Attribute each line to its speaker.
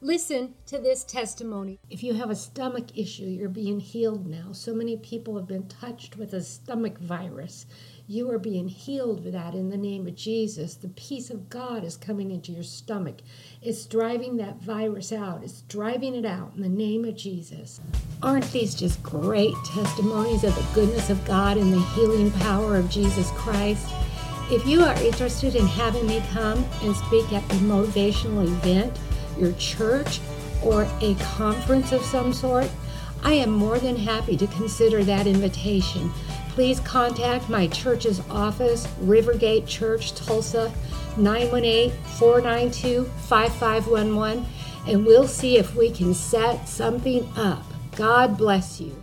Speaker 1: Listen to this testimony. If you have a stomach issue, you're being healed now. So many people have been touched with a stomach virus. You are being healed with that in the name of Jesus. The peace of God is coming into your stomach. It's driving that virus out. It's driving it out in the name of Jesus. Aren't these just great testimonies of the goodness of God and the healing power of Jesus Christ? If you are interested in having me come and speak at a motivational event, your church, or a conference of some sort, I am more than happy to consider that invitation. Please contact my church's office, Rivergate Church, Tulsa, 918 492 5511, and we'll see if we can set something up. God bless you.